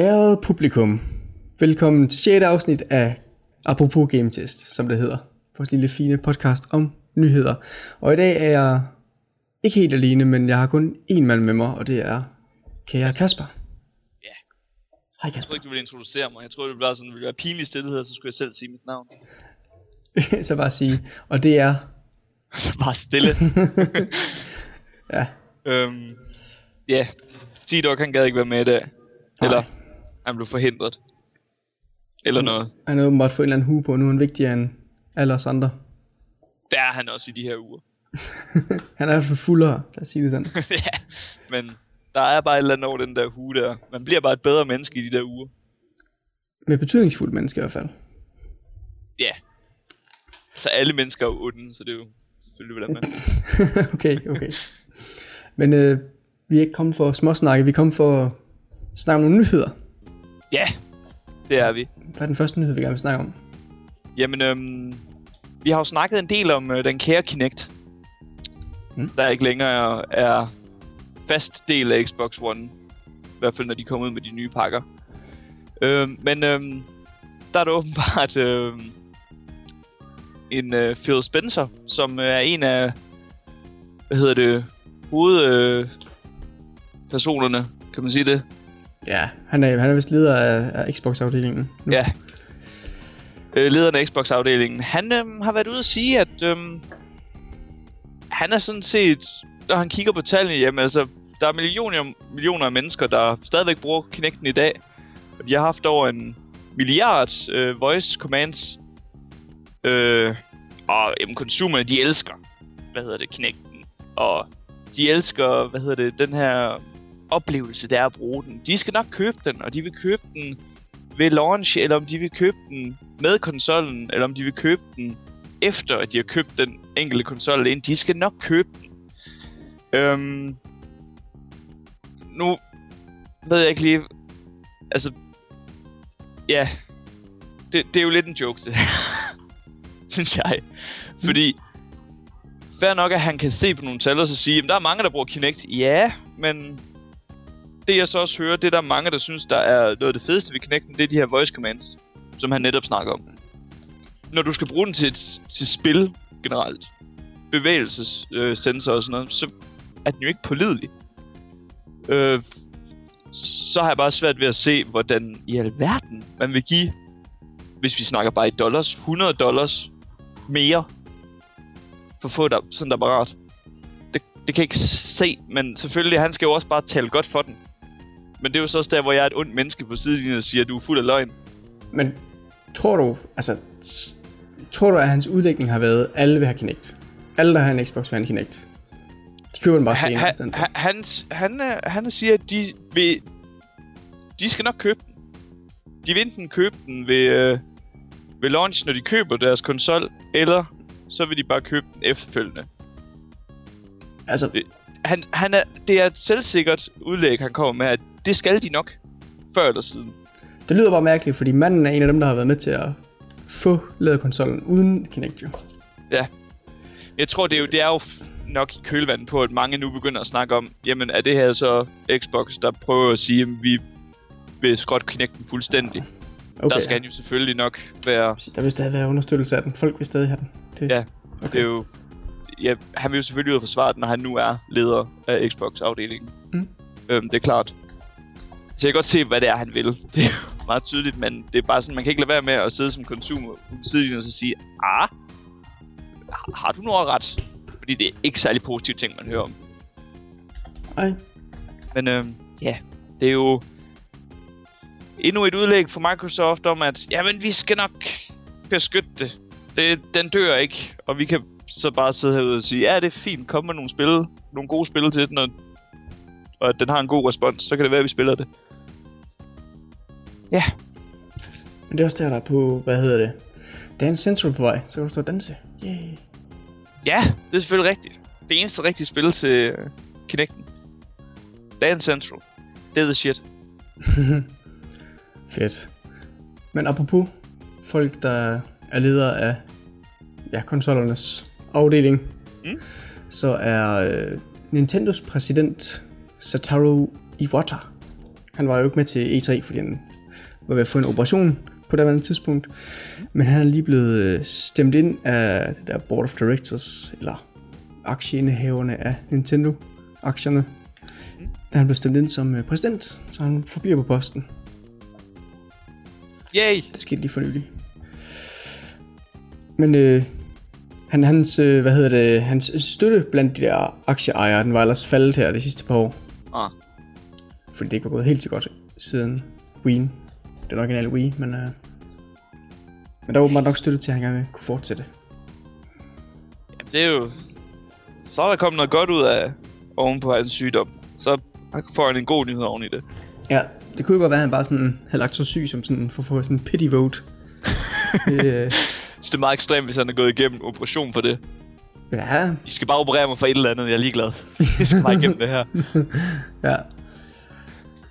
Ærede publikum, velkommen til 6. afsnit af Apropos Game Test, som det hedder. Vores lille fine podcast om nyheder. Og i dag er jeg ikke helt alene, men jeg har kun én mand med mig, og det er kære Kasper. Ja. Hej Jeg Kasper. troede ikke, du ville introducere mig. Jeg troede, det ville være sådan, det ville være pinlig stillhed, så skulle jeg selv sige mit navn. Så bare sige, og det er, Så bare stille. ja, øhm, ja. Sidok, han gad ikke være med i dag. Eller, han blev forhindret. Eller noget. han har åbenbart fået en eller anden hue på, nu er han vigtigere end alle os andre. Det er han også i de her uger. Han er fald fuldere, lad os sige det sådan. ja, men der er bare et eller andet over den der hue der. Man bliver bare et bedre menneske i de der uger. Med betydningsfuldt menneske i hvert fald. Ja. Så alle mennesker er jo onde, så det er jo selvfølgelig, hvordan man... okay, okay. Men øh, vi er ikke kommet for at småsnakke, vi er kommet for at snakke om nogle nyheder. Ja, det er vi. Hvad er den første nyhed, vi gerne vil snakke om? Jamen, øhm, vi har jo snakket en del om øh, den kære Kinect. Mm. Der ikke længere er fast del af Xbox One. I hvert fald, når de kommer ud med de nye pakker. Øhm, men øhm, der er der åbenbart øhm, en øh, Phil Spencer, som øh, er en af, hvad hedder det, hovedpersonerne, øh, personerne, kan man sige det? Ja, han er, han er vist leder af, af Xbox-afdelingen. nu. Ja. Øh, lederen af Xbox-afdelingen. Han øhm, har været ude at sige, at øhm, han er sådan set, når han kigger på tallene, jamen altså, der er millioner, millioner af mennesker, der stadigvæk bruger Kinecten i dag. Og de har haft over en milliard øh, voice commands. Øh, og jamen, consumerne, de elsker, hvad hedder det, Kinecten. Og de elsker, hvad hedder det, den her oplevelse, det er at bruge den. De skal nok købe den, og de vil købe den ved launch, eller om de vil købe den med konsollen, eller om de vil købe den efter, at de har købt den enkelte konsol ind. De skal nok købe den. Øhm, nu ved jeg ikke lige... Altså... Ja. Det, det er jo lidt en joke, det Synes jeg. Fordi... Fair nok, at han kan se på nogle tal og så sige, at der er mange, der bruger Kinect. Ja, men det jeg så også hører, det er der er mange, der synes, der er noget af det fedeste ved Kinecten, det er de her voice commands, som han netop snakker om. Når du skal bruge den til et til spil generelt, bevægelsessensor og sådan noget, så er den jo ikke pålidelig. Øh, så har jeg bare svært ved at se, hvordan i alverden man vil give, hvis vi snakker bare i dollars, 100 dollars mere for at få der, sådan et apparat. Det, det kan jeg ikke se, men selvfølgelig, han skal jo også bare tale godt for den. Men det er jo så også der, hvor jeg er et ondt menneske på sidelinjen og siger, at du er fuld af løgn. Men tror du, altså, tror du, at hans udlægning har været, at alle vil have Kinect? Alle, der har en Xbox, vil have en Kinect. De køber den bare Han, senere han, han, han, han, øh, han siger, at de vil... De skal nok købe den. De vil enten købe den ved, øh, ved launch, når de køber deres konsol, eller så vil de bare købe den efterfølgende. Altså, det- Han, han er, det er et selvsikkert udlæg, han kommer med, at det skal de nok. Før eller siden. det lyder bare mærkeligt, fordi manden er en af dem, der har været med til at få lavet konsollen uden Kinect jo. Jeg tror, det er jo, det er jo nok i kølvandet på, at mange nu begynder at snakke om, jamen er det her så Xbox, der prøver at sige, at vi vil skrotte Kinecten fuldstændig. Okay. Der skal han jo selvfølgelig nok være... Der vil stadig være understøttelse af den. Folk vil stadig have den. Det, Ja, okay. det er jo... Ja, han vil jo selvfølgelig ud og forsvare den, når han nu er leder af Xbox-afdelingen. Mm. Øhm, det er klart. Så jeg kan godt se, hvad det er, han vil. Det er jo meget tydeligt, men det er bare sådan, man kan ikke lade være med at sidde som consumer på sidelinjen og så sige, ah, har- du noget ret? Fordi det er ikke særlig positive ting, man hører om. Ej, Men øhm, ja, det er jo endnu et udlæg for Microsoft om, at jamen, vi skal nok beskytte det. det. Den dør ikke, og vi kan så bare sidde herude og sige, ja, det er fint, kom med nogle spil, nogle gode spil til den, og, og at den har en god respons, så kan det være, at vi spiller det. Ja, men det er også der, der er på, hvad hedder det? Dance Central på vej, så kan du stå og danse. Yeah. ja, det er selvfølgelig rigtigt. Det eneste rigtige spil til uh, Kinecten. Dance Central. Det er the shit. Fedt. Men apropos folk, der er ledere af ja, konsollernes afdeling, Mm. så er øh, Nintendos præsident Satoru Iwata Han var jo ikke med til E3, fordi han var ved at få en operation på det andet tidspunkt. Men han er lige blevet øh, stemt ind af det der Board of Directors, eller aktieindehaverne af Nintendo-aktierne. Da han blev stemt ind som øh, præsident, så han forbliver på posten. Yay! Det skete lige for nylig. Men øh, han, hans, øh, hvad hedder det, hans støtte blandt de der aktieejere, den var ellers faldet her de sidste par år. Ah, Fordi det ikke var gået helt så godt siden Wii. Den originale Wii, men... Øh, men der var åbenbart nok støtte til, at han gerne kunne fortsætte. jamen, det er jo... Så er der kommet noget godt ud af oven på hans sygdom. Så får han en god nyhed oven i det. Ja, det kunne jo godt være, at han bare sådan havde lagt sig syg som sådan, for at få sådan en pity vote. det, øh, Så det er meget ekstremt, hvis han er gået igennem operation for det. Ja, I skal bare operere mig for et eller andet, jeg er ligeglad. Jeg skal bare igennem det her. ja.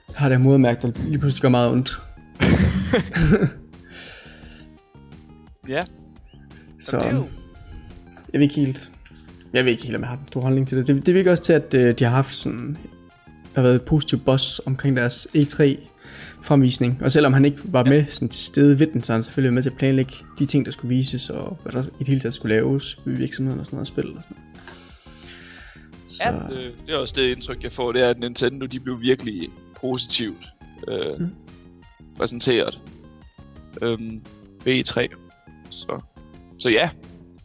Jeg har det her modermærke, der lige pludselig gør meget ondt. Ja, Så det er jo... jeg ved ikke helt, jeg ved ikke helt, om jeg har en stor holdning til det. Det, det virker også til, at øh, de har haft sådan, der har været positiv buzz omkring deres E3 fremvisning. Og selvom han ikke var med sådan, til stede ved den, så han selvfølgelig med til at planlægge de ting, der skulle vises, og hvad der i det hele taget skulle laves ved virksomheden og sådan noget, og spil og sådan noget. Så, Ja, det, det er også det indtryk, jeg får, det er, at Nintendo, de blev virkelig positivt øh, Mm. præsenteret øhm, ved E3. Så, så ja,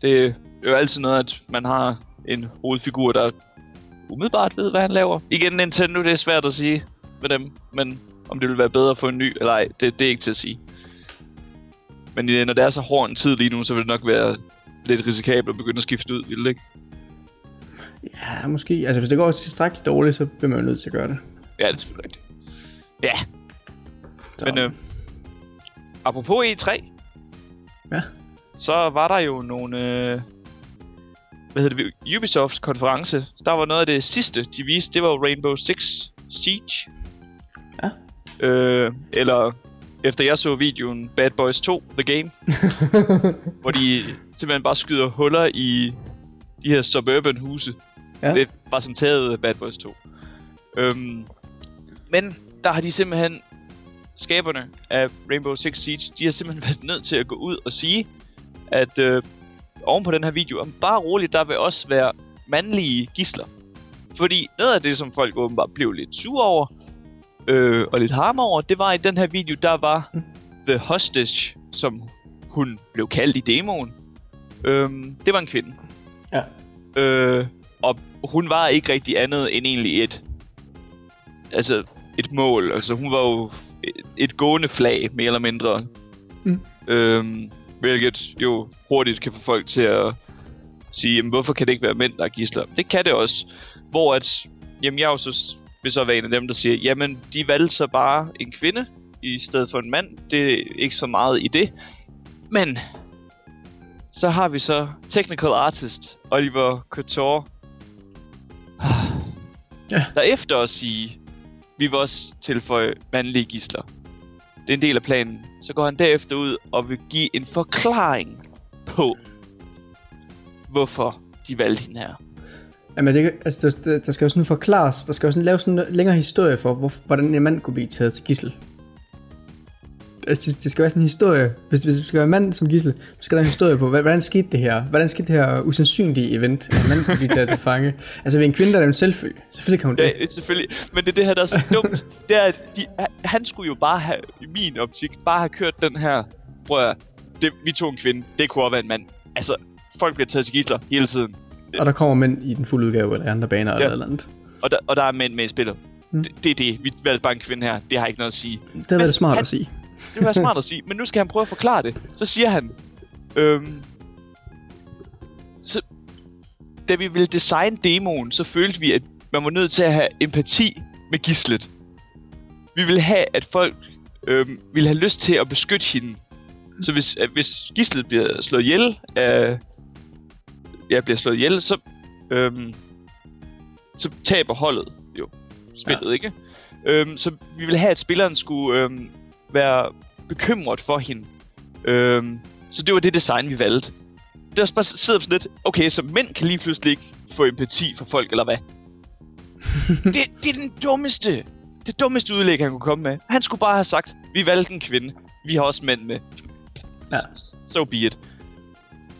det er jo altid noget, at man har en hovedfigur, der umiddelbart ved, hvad han laver. Igen, Nintendo, det er svært at sige med dem, men om det vil være bedre at få en ny eller ej, det, det er ikke til at sige. Men når det er så hård en tid lige nu, så vil det nok være lidt risikabelt at begynde at skifte ud, vil det ikke? ja, måske. Altså, hvis det går tilstrækkeligt dårligt, så bliver man jo nødt til at gøre det. Ja, det er selvfølgelig rigtigt. Ja, Så, Men øh, apropos E3, Ja. så var der jo nogle... Øh, hvad hedder det? Ubisofts konference. Der var noget af det sidste, de viste. Det var Rainbow Six Siege. Øh, eller efter jeg så videoen Bad Boys 2 The Game, hvor de simpelthen bare skyder huller i de her suburban huse. Ja. Det var som taget af Bad Boys 2. Øhm, men der har de simpelthen skaberne af Rainbow Six Siege, de har simpelthen været nødt til at gå ud og sige, at øh, oven på den her video, om bare roligt, der vil også være mandlige gisler. Fordi noget af det, som folk åbenbart blev lidt sure over, øh, og lidt harme over, det var i den her video, der var Mm. The Hostage, som hun blev kaldt i demoen. Øhm, det var en kvinde. Ja. Øh, og hun var ikke rigtig andet end egentlig et... Altså, et mål. Altså, hun var jo et, et gående flag, mere eller mindre. Mm. Øhm, hvilket jo hurtigt kan få folk til at sige, jamen, hvorfor kan det ikke være mænd, der er gisler? Det kan det også. Hvor at, jamen, jeg er jo så, vil så være en af dem, der siger, jamen, de valgte så bare en kvinde i stedet for en mand. Det er ikke så meget i det. Men så har vi så technical artist Oliver Couture. Ja. Der efter at sige, vi vil også tilføje mandlige gisler. Det er en del af planen. Så går han derefter ud og vil give en forklaring på, hvorfor de valgte hende her. Jamen, det, altså, der, der, skal jo sådan forklares, der skal jo sådan laves en længere historie for, hvor, hvordan en mand kunne blive taget til gissel. Altså, det, det skal være sådan en historie. Hvis, hvis det skal være en mand som gissel, så skal der en historie på, hvad- hvordan skete det her? Hvordan skete det her usandsynlige event, at en mand kunne blive taget til fange? Altså, ved en kvinde, der er en selvfølge. Selvfølgelig kan hun Ja, det. er selvfølgelig. Men det er det her, der er så dumt. det er, at de, han skulle jo bare have, i min optik, bare have kørt den her, prøv at, det, vi tog en kvinde, det kunne også være en mand. Altså, folk bliver taget til gisler hele tiden. Og der kommer mænd i den fulde udgave, eller andre baner, Ja. eller eller andet. Og der, og der er mænd med i spillet. Mm. Det, det er det. Vi valgte bare en kvinde her. Det har ikke noget at sige. Det været det smart han- at sige. Det være smart at sige, men nu skal han prøve at forklare det. Så siger han, øhm, så, da vi ville designe demoen, så følte vi, at man var nødt til at have empati med gislet. Vi ville have, at folk øhm, ville have lyst til at beskytte hende. Så hvis, hvis gislet bliver slået ihjel af... Ja, bliver slået ihjel, så... Øhm, så taber holdet jo spillet, ja. ikke? Øhm, så vi ville have, at spilleren skulle øhm, være bekymret for hende. Øhm, så det var det design, vi valgte. Det er også bare sidder sådan lidt, okay, så mænd kan lige pludselig ikke få empati for folk, eller hvad? det, det er den dummeste det dummeste udlæg, han kunne komme med. Han skulle bare have sagt, vi valgte en kvinde. Vi har også mænd med. Ja. So be it.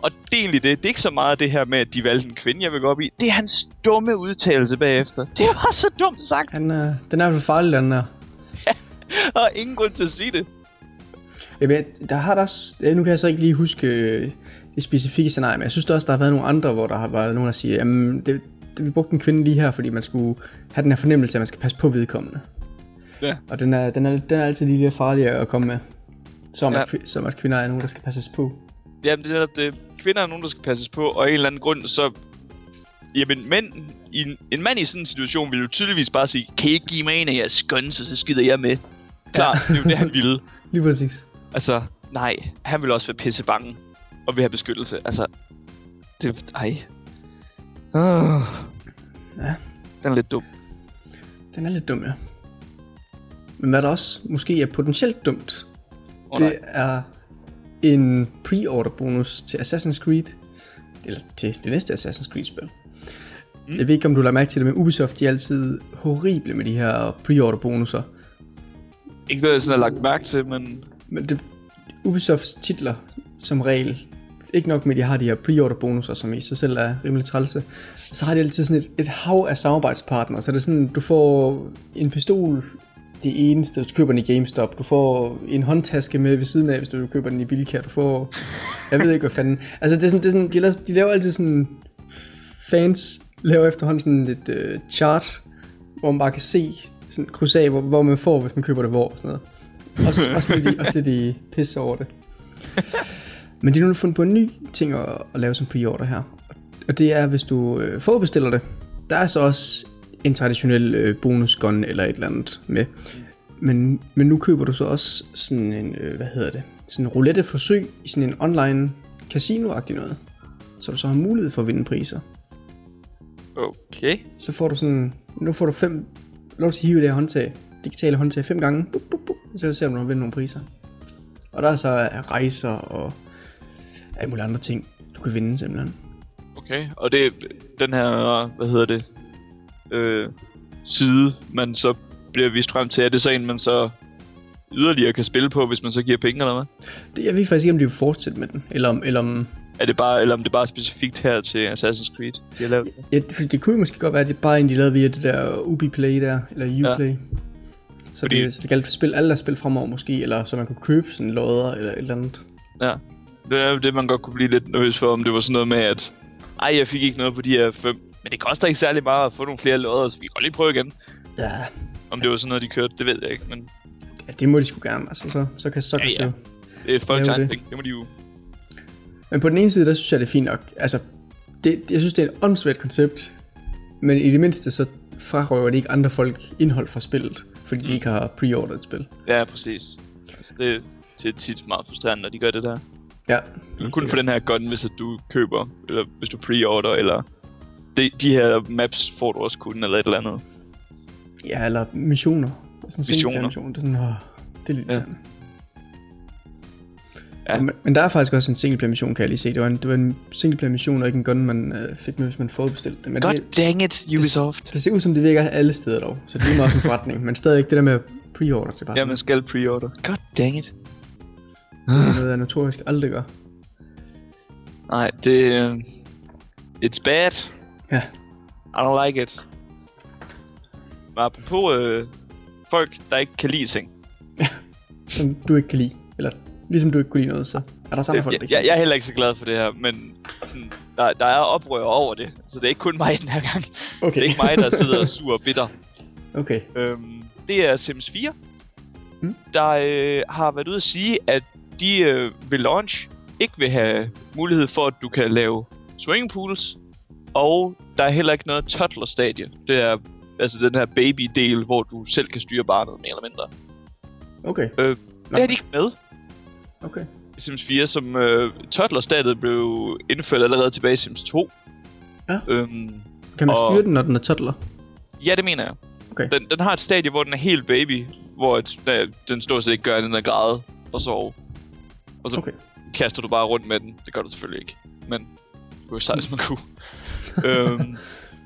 Og det er egentlig det. Det er ikke så meget det her med, at de valgte en kvinde, jeg vil gå op i. Det er hans dumme udtalelse bagefter. Det var så dumt sagt. Han, øh, den er fald farlig, den der. Og ingen grund til at sige det. Ved, der har der også, ja, nu kan jeg så ikke lige huske øh, det specifikke scenarie, men jeg synes der også, der har været nogle andre, hvor der har været nogen, der siger, jamen, det, det, vi brugte en kvinde lige her, fordi man skulle have den her fornemmelse, at man skal passe på vedkommende. Ja. Og den er, den er, den er altid lige lidt farlig at komme med. Som, Ja. ja. at, som at kvinder er nogen, der skal passes på. Jamen, det er det. Kvinder er nogen, der skal passes på, og af en eller anden grund, så... Jamen, mænd, i en, en mand i sådan en situation vil jo tydeligvis bare sige, kan I ikke give mig en af jeres guns, og så skider jeg med. Klar, det er jo det, han ville. Lige præcis. Altså, nej, han vil også være pisse bange og vil have beskyttelse. Altså, det... Ej. Uh. Ja. Den er lidt dum. Den er lidt dum, ja. Men hvad der også måske er potentielt dumt, Oh, det er en pre-order bonus til Assassin's Creed. Eller til det næste Assassin's Creed spil. Mm. Jeg ved ikke om du lader mærke til det, men Ubisoft de er altid horrible med de her pre-order bonusser. Ikke noget, jeg sådan har lagt mærke til, men... Men det, Ubisofts titler som regel, ikke nok med at de har de her pre-order bonusser, som i sig selv er rimelig trælse, så har de altid sådan et, et hav af samarbejdspartnere, så det er sådan, du får en pistol, det eneste, hvis du køber den i GameStop, du får en håndtaske med ved siden af, hvis du køber den i Bilka, du får, jeg ved ikke hvad fanden, altså det er sådan, det er sådan de, laver, de laver altid sådan, fans laver efterhånden sådan et øh, chart, hvor man bare kan se, sådan kryds af, hvor, hvor man får, hvis man køber det hvor, og sådan noget. Også, også, lidt i, også lidt i pisse over det. Men de har nu fundet på en ny ting at, at lave som pre-order her. Og det er, hvis du øh, forudbestiller det, der er så også en traditionel øh, bonus gun eller et eller andet med. Men, men nu køber du så også sådan en, øh, hvad hedder det, sådan en roulette forsøg i sådan en online casino-agtig noget. Så du så har mulighed for at vinde priser. Okay. Så får du sådan, nu får du fem, lov til at hive det her håndtag, digitale håndtag fem gange, bup, bup, bup, så ser du, om du vinder nogle priser. Og der er så rejser og alle mulige andre ting, du kan vinde simpelthen. Okay, og det den her, hvad hedder det, øh, side, man så bliver vist frem til. Er det så en, man så yderligere kan spille på, hvis man så giver penge eller hvad? Det, jeg ved faktisk ikke, om de vil fortsætte med den, eller om, eller om Er det bare, eller om det bare er specifikt her til Assassin's Creed, de har lavet det? ja, fordi det kunne jo måske godt være, at det bare en, de lavede via det der Ubiplay der, eller Uplay. Ja. Så, Fordi- det, så det galt for spil, alle der spil fremover måske, eller så man kunne købe sådan lodder eller et eller andet. Ja. Det er det, man godt kunne blive lidt nervøs for, om det var sådan noget med, at ej, jeg fik ikke noget på de her fem. Men det koster ikke særlig meget at få nogle flere lodder, så vi kan godt lige prøve igen. Ja, Om det var sådan noget, de kørte, det ved jeg ikke, men ja det må de sgu gerne, altså så, så kan så Ja, ja. det er folks det. Det må de jo... Men på den ene side, der synes jeg, det er fint nok. Altså, det, jeg synes, det er et åndssvagt koncept. Men i det mindste, så frarøver det ikke andre folk indhold fra spillet. Fordi de ikke har pre-ordered et spil. Ja, præcis. Altså, det, det er tit meget frustrerende, når de gør det der. Ja. Men kun for den her gun, hvis du køber, eller hvis du pre-order, eller de, de her maps får du også kun, eller et eller andet. Ja, eller missioner. Sådan en Missioner. mission. Det er sådan, åh, det er lidt Ja. ja. Ja. Men, men der er faktisk også en singleplayer mission, kan jeg lige se. Det var en, det var en singleplayer mission, og ikke en gun, man øh, fik med, hvis man forudbestilte det. Men God det, dang it, Ubisoft. det ser ud som, det virker alle steder dog. Så det er meget som forretning. Men stadig det der med pre-order, det er bare Ja, man skal pre-order. God dang it. sådan, det er noget, jeg notorisk aldrig gør. Nej, det... øh, It's bad. Ja. I don't like it. Men apropos øh, folk, der ikke kan lide ting. Som du ikke kan lide. Eller ligesom du ikke kunne lide noget, så er der samme folk, der Jeg, jeg, jeg er heller ikke så glad for det her, men sådan, der, der er oprør over det. Så det er ikke kun mig den her gang. Okay. Det er ikke mig, der sidder og sur og bitter. Okay. Øhm, det er Sims 4, Mm. der øh, har været ude at sige, at de øh, ved launch ikke vil have mulighed for, at du kan lave swimmingpools, og der er heller ikke noget toddler-stadie. Det er altså den her baby-del, hvor du selv kan styre barnet, mere eller mindre. Okay. Øh, Nå. det er de ikke med Okay. Sims 4, som øh, toddler-stadiet blev indført allerede tilbage i Sims 2. Ja. Øhm, Kan man Og- styre den, når den er toddler? Ja, det mener jeg. Okay. Den, den har et stadie, hvor den er helt baby, hvor et, der, den stort set ikke gør andet end at græde og sove. Og så Okay. kaster du bare rundt med den. Det gør du selvfølgelig ikke. Men det kunne jo sejt, hvis man kunne. øhm,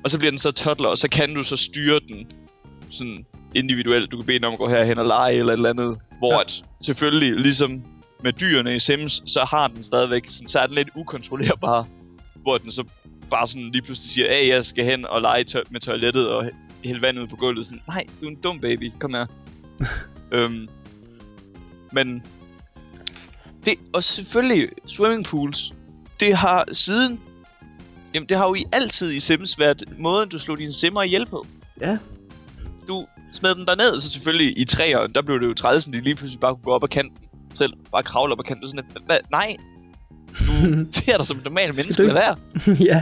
og så bliver den så toddler, og så kan du så styre den sådan individuelt. Du kan bede dem om at gå herhen og lege eller et eller andet. Hvor Ja. at selvfølgelig, ligesom med dyrene i Sims, så har den stadigvæk, sådan, så er den lidt ukontrollerbar. Hvor den så bare sådan lige pludselig siger, at jeg skal hen og lege tø- med toilettet og hæ- hælde vand ud på gulvet. Sådan, nej, du er en dum baby, kom her. øhm, men det, og selvfølgelig swimmingpools, det har siden, jamen det har jo i altid i Sims været måden, du slog dine simmer ihjel på. Ja. Du smed dem derned, så selvfølgelig i træerne, der blev det jo træls, at de lige pludselig bare kunne gå op ad kanten selv. Bare kravle op ad kanten. Sådan, lidt, hvad, nej, du ser dig som et normalt menneske, lad være. ja.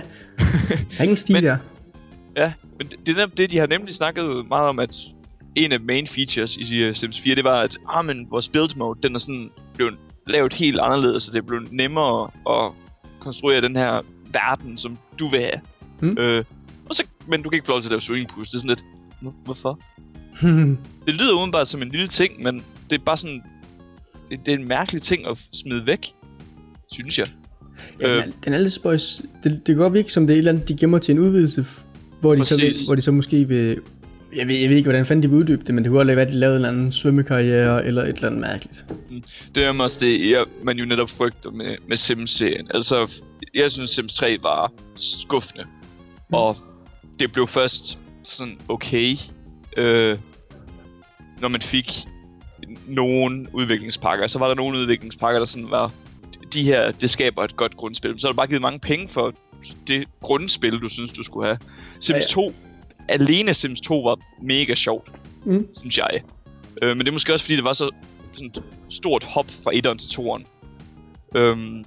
Der er ingen stil Men- der. Ja, men det, det er det, de har nemlig snakket meget om, at en af main features i uh, Sims 4, det var, at ah, men vores build mode, den er sådan blevet lavet helt anderledes, så det blevet nemmere at konstruere den her verden, som du vil have. Mm. Øh, og så, men du kan ikke få lov til at lave swimming pools. Det er sådan lidt, "Hvor- hvorfor? Det lyder udenbart som en lille ting, men det er bare sådan, det, det er en mærkelig ting at smide væk, synes jeg. Ja, Øh. den, er, den er lidt spøjs. Det, det kan godt virke som det er et eller andet, de gemmer til en udvidelse, hvor de, så, vil, hvor de så måske vil... Jeg ved, jeg ved ikke, hvordan fanden de vil uddybe det, men det kunne godt være, at de lavede en eller anden svømmekarriere, eller et eller andet mærkeligt. Det er også det, jeg, man jo netop frygter med, med Sims-serien. Altså, jeg synes Sims 3 var skuffende. Mm. Og det blev først sådan okay, øh, når man fik nogle udviklingspakker. Så var der nogle udviklingspakker, der sådan var, de her, det skaber et godt grundspil. Så har du bare givet mange penge for det grundspil, du synes, du skulle have. Sims Ja, ja. 2, alene Sims 2 var mega sjovt, Mm. synes jeg. Øh, men det er måske også, fordi det var så sådan et stort hop fra 1'eren til 2'eren. Øhm,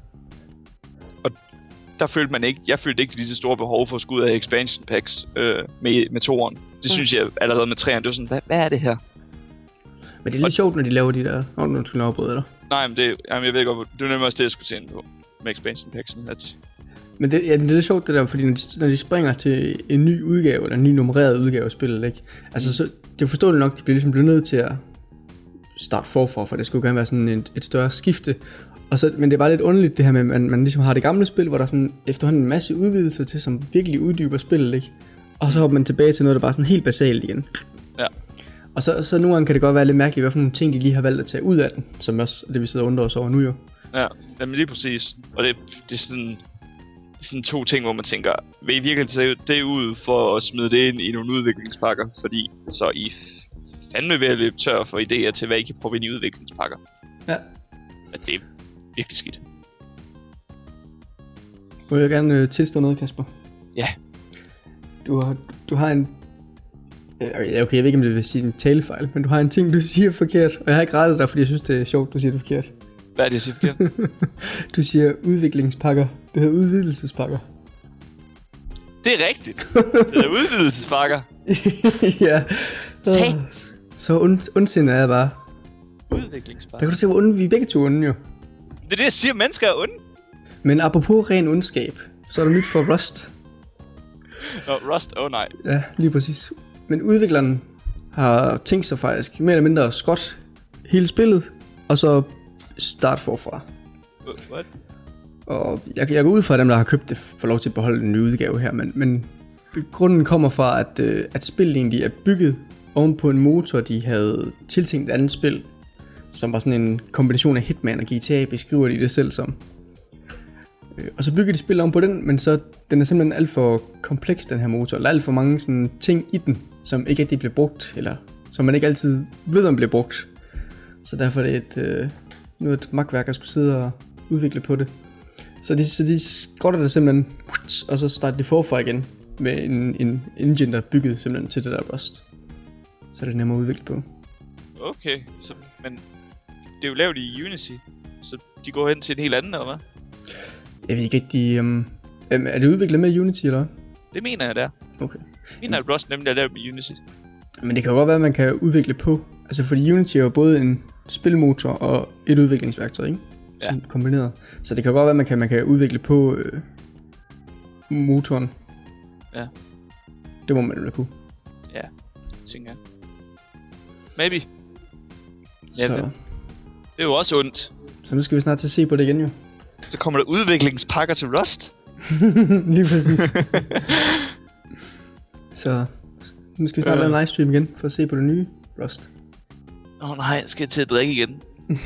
der følte man ikke, jeg følte ikke lige så store behov for at skulle ud af expansion packs øh, med, med 2'eren. Det Mm. synes jeg allerede med 3'eren, det var sådan, hvad, hvad er det her? Men det er lidt sjovt, når de laver de der... Åh, oh, nu skal jeg afbryde dig. Nej, men det, jamen, jeg ved godt, det er nemlig også det, jeg skulle se ind på med expansion packsen. At, Men det, ja, det er lidt sjovt det der, fordi når de, når de springer til en ny udgave, eller en ny nummereret udgave af spillet, ikke? Altså, så, det er forståeligt nok, de bliver ligesom blevet nødt til at starte forfra, for det skulle gerne være sådan et, et større skifte. Og så, men det er bare lidt underligt det her med, at man, man ligesom har det gamle spil, hvor der er sådan efterhånden en masse udvidelser til, som virkelig uddyber spillet, ikke? Og så hopper man tilbage til noget, der bare er sådan helt basalt igen. Ja. Og så, så nogle gange kan det godt være lidt mærkeligt, hvad for nogle ting, de lige har valgt at tage ud af den, som også det, vi sidder og undrer os over nu jo. ja, jamen lige præcis. Og det, det er sådan, sådan to ting, hvor man tænker, vil I virkelig tage det ud for at smide det ind i nogle udviklingspakker? Fordi så I fandme ved at løbe tør for idéer til, hvad I kan prøve ind i udviklingspakker. Ja. At det virkelig skidt. Må jeg gerne øh, tilstå noget, Kasper? Ja. Du har, du har en... Øh, Okay, okay, jeg ved ikke, om det vil sige en talefejl, men du har en ting, du siger forkert, og jeg har ikke rettet dig, fordi jeg synes, det er sjovt, du siger det forkert. Hvad er det, jeg siger forkert? Du siger udviklingspakker. Det hedder udvidelsespakker. det er rigtigt. Det er udvidelsespakker. ja. Åh, Så ond, ondsindet er jeg bare. Der Udviklingspakker. kan du se, hvor onde vi er begge to onde jo. Det er det, jeg siger, mennesker er onde. Men apropos ren ondskab, så er der nyt for Rust. Nå, Rust, oh, nej. Ja, lige præcis. Men udvikleren har tænkt sig faktisk mere eller mindre skot hele spillet, og så start forfra. What? Og jeg, jeg går ud fra, at dem, der har købt det, får lov til at beholde den nye udgave her, men, men grunden kommer fra, at, øh, at spillet egentlig er bygget oven på en motor, de havde tiltænkt et andet spil, som var sådan en kombination af Hitman og GTA, beskriver de det selv som. Øh, Og så bygger de spillet om på den, men så den er simpelthen alt for kompleks, den her motor. Der er alt for mange sådan, ting i den, som ikke rigtig bliver brugt, eller som man ikke altid ved, om bliver brugt. Så derfor er det et, øh, nu er et magtværk at skulle sidde og udvikle på det. Så de, så de skrotter det simpelthen, og så starter de forfra igen med en, en engine, der er bygget simpelthen til det der Rust. Så er det nemmere at udvikle på. Okay, så, men det er jo lavet i Unity, så de går hen til en helt anden, eller hvad? Jeg ved ikke rigtig, um, er det udviklet med Unity eller? Det mener jeg, det er. Okay. Mener, at Rust nemlig er lavet med Unity. Men det kan jo godt være, at man kan udvikle på. Altså fordi Unity er jo både en spilmotor og et udviklingsværktøj, ikke? Sådan kombineret. Så det kan godt være, at man kan, man kan udvikle på øh, motoren. Ja. Det må man jo kunne. Ja, tænker jeg. Maybe. Ja, så. Det er jo også ondt. så nu skal vi snart til at se på det igen jo. Så kommer der udviklingspakker til Rust. Lige præcis. så Nu skal vi snart Øh. lave en livestream igen, for at se på det nye Rust. Åh oh, nej, jeg skal til at drikke igen. uh,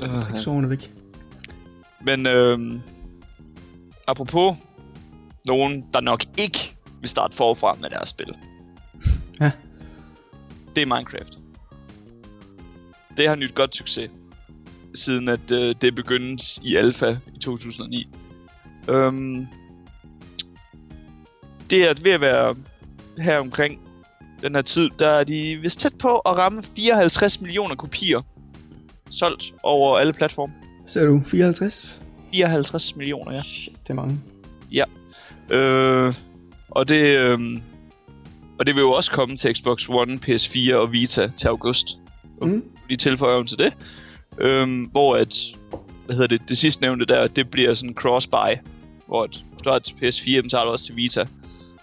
Træk sårene væk. Men øhm, apropos nogen, der nok ikke vil starte forfra med deres spil. Ja. Det er Minecraft. Det har nyt godt succes, siden at øh, det begyndte i alfa i 2009. Øhm, det er ved at være her omkring den her tid, der er de vist tæt på at ramme 54 millioner kopier solgt over alle platforme. Ser du 54? 54 millioner, ja. Shit, det er mange. Øh, og det øh, og det vil jo også komme til Xbox One, PS4 og Vita til august. Mm. Lige tilføjer til det. Øh, hvor at, hvad hedder det, det sidste nævnte der, det bliver sådan cross-buy. Hvor at, hvis du har til PS4, så har du også til Vita.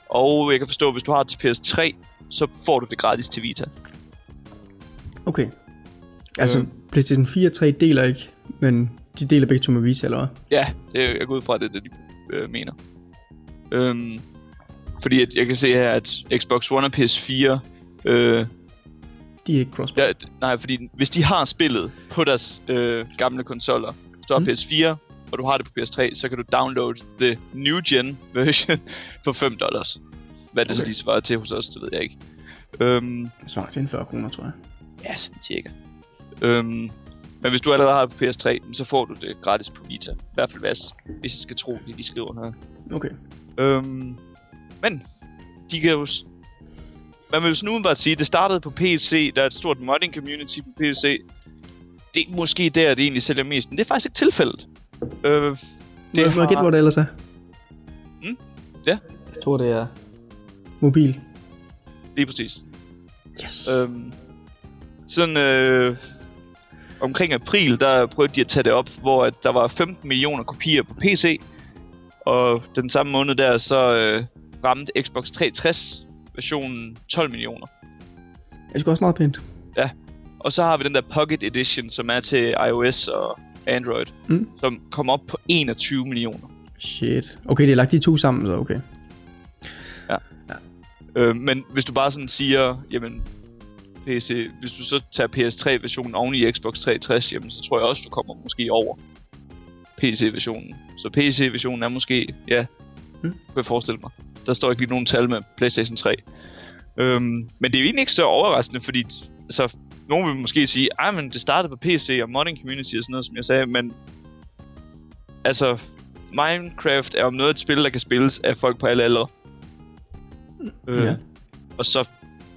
Og jeg kan forstå, at hvis du har til PS3, så får du det gratis til Vita. Okay. Altså, Øh. PlayStation 4 og 3 deler ikke, men de deler begge to med Vita, eller hvad? Ja, det er, jeg går ud fra, det er det, de øh, mener. Øhm, fordi at jeg kan se her, at Xbox One og PS4 øh, De er ikke cross Ja, nej, fordi hvis de har spillet på deres øh, gamle konsoller, du har Mm. PS4, og du har det på PS3, så kan du downloade the new gen version for 5 dollars. Hvad det okay. så lige svarer til hos os, det ved jeg ikke. Øhm, Det svarer til en 40 kroner, tror jeg. ja, sådan cirka. Øhm, men hvis du allerede har det på PS3, så får du det gratis på Vita. I hvert fald hvis, hvis jeg skal tro det, de skriver her. Okay. Øhm, men, de kan jo... Man vil sådan udenbart sige, det startede på PC, der er et stort modding community på PC. Det er måske der, det egentlig sælger mest, men det er faktisk ikke tilfældet. Øh, Det må, må jeg gætte, hvor det ellers er? Mm, ja. Jeg tror, det er mobil. Lige præcis. Yes. Øhm, sådan øh, omkring april, der prøvede de at tage det op, hvor at der var 15 millioner kopier på PC. Og den samme måned der, så øh, ramte Xbox 360 versionen 12 millioner. Det er sgu også meget pænt. Og så har vi den der Pocket Edition, som er til iOS og Android, Mm. som kommer op på 21 millioner. Shit. Okay, det er lagt de to sammen, så okay. Øh, men hvis du bare sådan siger, jamen, PC, hvis du så tager PS3-versionen oven i Xbox 360, jamen, så tror jeg også, du kommer måske over PC-versionen. Så PC-versionen er måske, ja, Mm. kunne jeg forestille mig. Der står ikke lige nogen tal med PlayStation 3. Øhm, men det er jo egentlig ikke så overraskende, fordi altså, nogen vil måske sige, at men det startede på PC og modding community og sådan noget, som jeg sagde, men altså, Minecraft er om noget et spil, der kan spilles af folk på alle aldre. Øh, Ja. Og så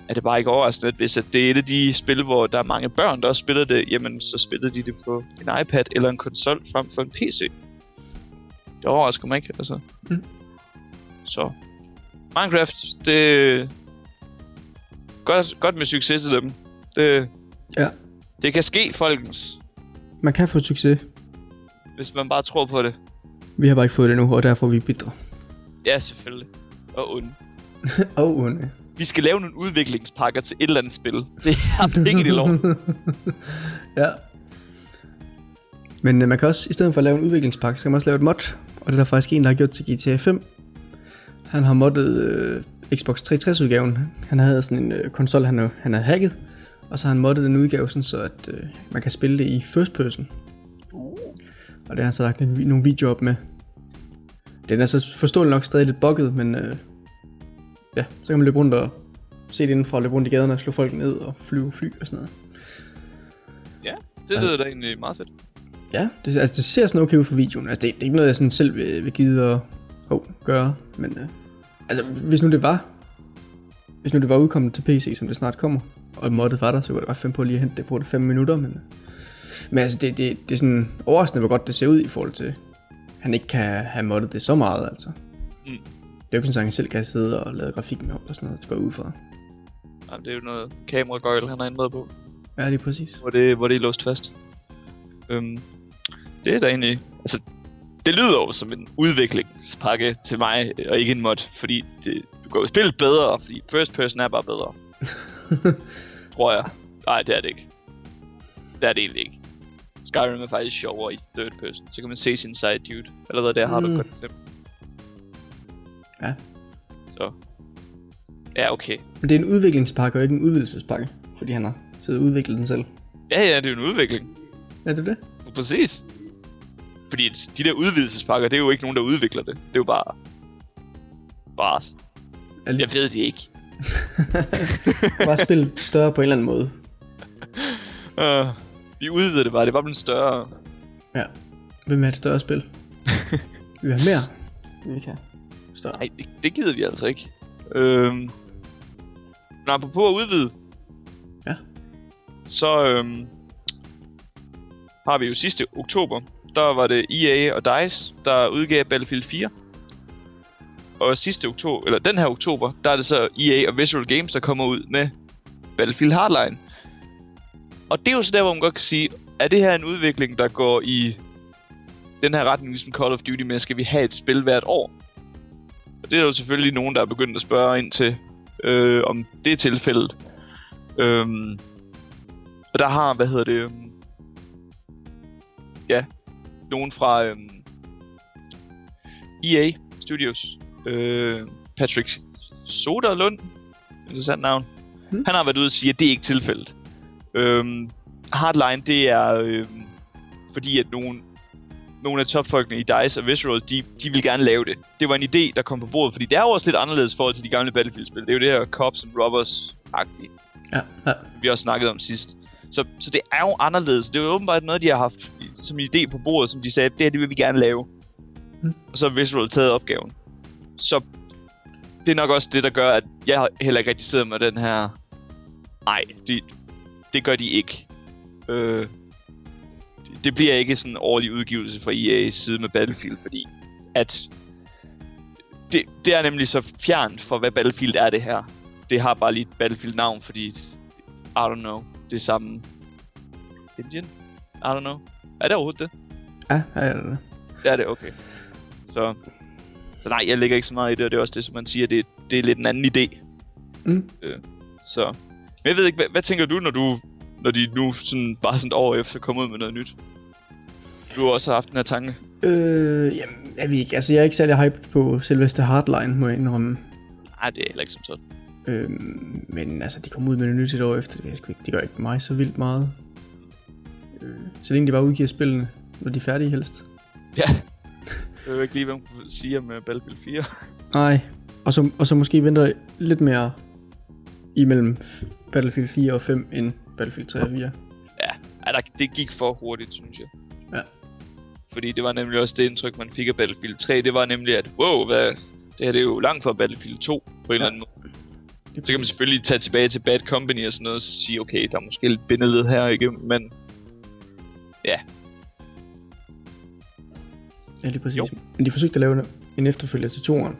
er det bare ikke overraskende, at hvis at det er et af de spil, hvor der er mange børn, der også spiller det, jamen så spiller de det på en iPad eller en konsol frem for en PC. Det overrasker mig ikke, altså. Mm. Så. Minecraft, det... Godt, godt med succes til dem. Det, Ja. det kan ske, folkens. Man kan få succes. Hvis man bare tror på det. Vi har bare ikke fået det nu, og derfor er vi bitre. Ja, selvfølgelig. Og onde. Og onde. Vi skal lave nogle udviklingspakker til et eller andet spil. Det er ikke i loven. ja. Men øh, man kan også, i stedet for at lave en udviklingspakke, så kan man også lave et mod. Og det er der faktisk en, der har gjort til GTA 5. Han har moddet øh, Xbox 360 udgaven. Han havde sådan en øh, konsol, han, øh, han havde hacket. Og så har han moddet den udgave, sådan, så at øh, man kan spille det i first person. Og det har han så lagt en, nogle videoer op med. Den er så forståeligt nok stadig lidt bugget, men øh, ja, så kan man løbe rundt og se det indenfor, løbe rundt i gaderne og slå folk ned og flyve fly og sådan noget. Ja, det lyder da egentlig meget fedt. Ja, det, altså, det ser sådan okay ud for videoen. Altså, det, det er ikke noget, jeg sådan selv vil, vil gide at oh, gøre. Men øh, altså, hvis nu det var, hvis nu det var udkommet til PC, som det snart kommer, og moddet var der, så kunne jeg godt finde på lige at hente det på det 5 minutter. Men, men altså, det, det, det er sådan overraskende, hvor godt det ser ud i forhold til, han ikke kan have moddet det så meget, altså. Mm. Det er jo ikke sådan, at han selv kan sidde og lave grafik med og sådan noget, det går ud fra. Jamen, det er jo noget kameragøjl, han har ændret på. Ja, lige præcis. hvor det, hvor det er låst fast. Øhm, det er da egentlig... Altså, det lyder jo som en udviklingspakke til mig, og ikke en mod, fordi det, du kan jo spille bedre, fordi first person er bare bedre. Tror jeg. Nej, det er det ikke. Det er det egentlig ikke. Skyrim er faktisk sjovere i third person, så kan man se sin side dude. Allerede der har du Mm. et godt eksempel. Ja. Så. Ja, okay. Men det er en udviklingspakke og ikke en udvidelsespakke, fordi han har siddet og udviklet den selv. Ja, ja, det er en udvikling. Er det det? Præcis. Fordi de der udvidelsespakker, det er jo ikke nogen, der udvikler det. Det er jo bare... Bare... Alle... Jeg ved det ikke. bare spille større på en eller anden måde. Uh, vi udvider det bare, det var blevet større. Ja. Hvem er et større spil? vi have mere. Vi have større. Nej, det, det gider vi altså ikke. Øhm, men apropos at udvide. Ja. Så øhm, har vi jo sidste oktober. Der var det EA og DICE, der udgav Battlefield 4. Og sidste oktober, eller den her oktober, der er det så EA og Visual Games, der kommer ud med Battlefield Hardline. Og det er jo så der, hvor man godt kan sige, er det her en udvikling, der går i den her retning, ligesom Call of Duty, men skal vi have et spil hvert år? Og det er jo selvfølgelig nogen, der er begyndt at spørge ind til, øh, om det er tilfældet. Øhm, og der har, hvad hedder det, øhm, ja, nogen fra øhm, EA Studios, øh, Patrick Soderlund, interessant navn, hmm. han har været ude og sige, at det er ikke tilfældet. Øhm, Hardline, det er øhm, fordi, at nogen, nogle af topfolkene i DICE og Visceral, de, de vil gerne lave det. Det var en idé, der kom på bordet, fordi det er jo også lidt anderledes i forhold til de gamle Battlefield-spil. Det er jo det her Cops and Robbers-agtige. Ja, ja. Vi også snakket om sidst. Så, så det er jo anderledes. Det er jo åbenbart noget, de har haft som idé på bordet, som de sagde, det her det vil vi gerne lave. Mm. Og så har Visceral taget opgaven. Så det er nok også det, der gør, at jeg heller ikke rigtig sidder med den her... Nej, det, det gør de ikke. Øh, det bliver ikke sådan en årlig udgivelse fra EA's side med Battlefield, fordi at det, det er nemlig så fjernt for, hvad Battlefield er det her. Det har bare lige et Battlefield-navn, fordi, I don't know, det samme engine? I don't know. Er det overhovedet det? Ja, ja, det er det. Det er det, okay. Så, så nej, jeg lægger ikke så meget i det, og det er også det, som man siger, det, det er lidt en anden idé. Mm. Øh, så, men jeg ved ikke, hvad, hvad tænker du, når du når de nu sådan, bare sådan et år efter kommer ud med noget nyt? Du har også haft den her tanke. Øh, jamen, jeg ved ikke. Altså, jeg er ikke særlig hyped på selveste Hardline, må jeg indrømme. Nej, det er heller ikke som sådan. Øh, men altså, de kommer ud med noget nyt et år efter. Det, ikke, det gør ikke mig så vildt meget. Øh, så længe de bare udgiver spillene, når de er færdige helst. Ja. Jeg ved ikke lige, hvad man kunne sige om uh, Battlefield 4. Nej. Og så, og så måske venter lidt mere imellem Battlefield 4 og 5 end Battlefield 3 og 4. Ja, der, det gik for hurtigt, synes jeg. Ja. Fordi det var nemlig også det indtryk, man fik af Battlefield 3. Det var nemlig, at wow, hvad, det her det er jo langt fra Battlefield 2 på en ja. eller anden måde. Så kan man selvfølgelig tage tilbage til Bad Company og sådan noget og sige, okay, der er måske lidt bindeled her, ikke? Men ja. Ja, lige præcis. Jo. Men de forsøgte at lave en efterfølger til toeren.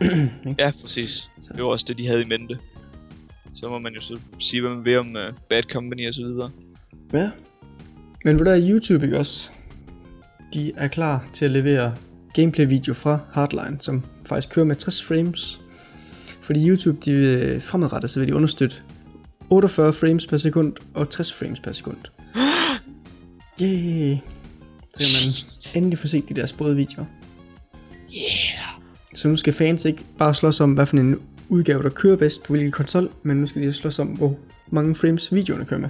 ja, præcis. Så. Det var også det, de havde i mente. Så må man jo så sige, hvad man vil om uh, Bad Company og så videre. Ja. Men hvor der er YouTube ikke også? De er klar til at levere gameplay-video fra Hardline, som faktisk kører med 60 frames. Fordi YouTube, de vil fremadrettet, så vil de understøtte 48 frames per sekund og 60 frames per sekund. Yay! Så kan man endelig få set de der sprøde videoer. Yeah! Så nu skal fans ikke bare slås om, hvad for en udgave, der kører bedst på hvilken konsol, men nu skal de slås om, hvor mange frames videoerne kører med.